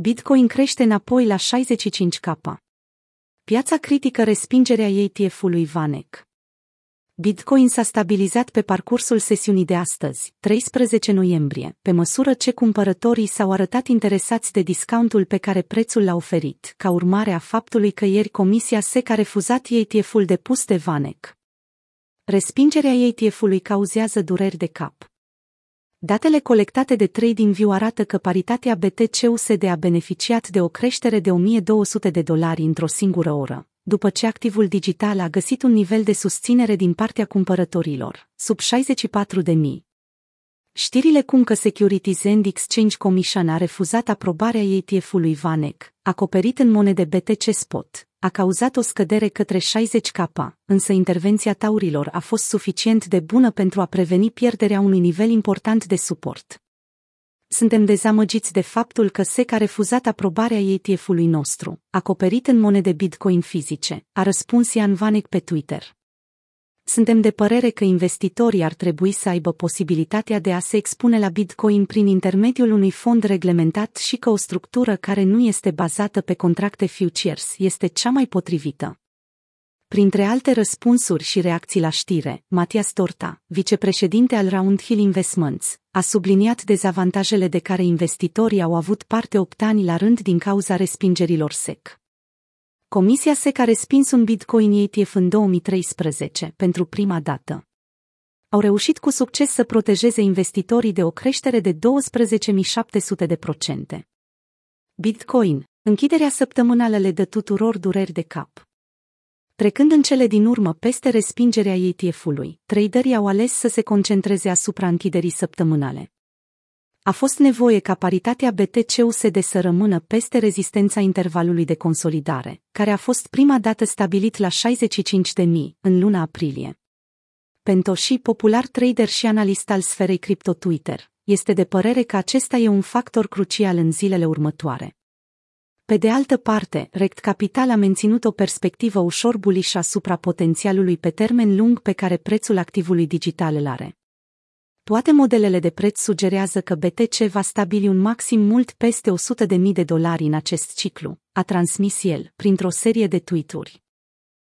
Bitcoin crește înapoi la 65k. Piața critică respingerea ETF-ului Vanek. Bitcoin s-a stabilizat pe parcursul sesiunii de astăzi, 13 noiembrie, pe măsură ce cumpărătorii s-au arătat interesați de discountul pe care prețul l-a oferit, ca urmare a faptului că ieri Comisia SEC a refuzat ETF-ul depus de Vanek. Respingerea ETF-ului cauzează dureri de cap. Datele colectate de TradingView arată că paritatea BTC-USD a beneficiat de o creștere de 1200 de dolari într-o singură oră, după ce activul digital a găsit un nivel de susținere din partea cumpărătorilor, sub 64 de mii. Știrile cum că Securities and Exchange Commission a refuzat aprobarea ETF-ului Vanek, acoperit în monede BTC Spot, a cauzat o scădere către 60K, însă intervenția taurilor a fost suficient de bună pentru a preveni pierderea unui nivel important de suport. Suntem dezamăgiți de faptul că SEC a refuzat aprobarea ETF-ului nostru, acoperit în monede Bitcoin fizice, a răspuns Ian Vanek pe Twitter. Suntem de părere că investitorii ar trebui să aibă posibilitatea de a se expune la Bitcoin prin intermediul unui fond reglementat și că o structură care nu este bazată pe contracte futures este cea mai potrivită. Printre alte răspunsuri și reacții la știre, Matias Torta, vicepreședinte al Round Hill Investments, a subliniat dezavantajele de care investitorii au avut parte opt ani la rând din cauza respingerilor SEC. Comisia SEC a respins un Bitcoin ETF în 2013 pentru prima dată. Au reușit cu succes să protejeze investitorii de o creștere de 12.700 de procente. Bitcoin, închiderea săptămânală le dă tuturor dureri de cap. Trecând în cele din urmă peste respingerea ETF-ului, traderii au ales să se concentreze asupra închiderii săptămânale. A fost nevoie ca paritatea BTC-USD să rămână peste rezistența intervalului de consolidare, care a fost prima dată stabilit la 65.000 în luna aprilie. Pentoshi, popular trader și analist al sferei cripto Twitter, este de părere că acesta e un factor crucial în zilele următoare. Pe de altă parte, Rect Capital a menținut o perspectivă ușor bullish asupra potențialului pe termen lung pe care prețul activului digital îl are. Toate modelele de preț sugerează că BTC va stabili un maxim mult peste 100.000 de dolari în acest ciclu, a transmis el, printr-o serie de tweet-uri.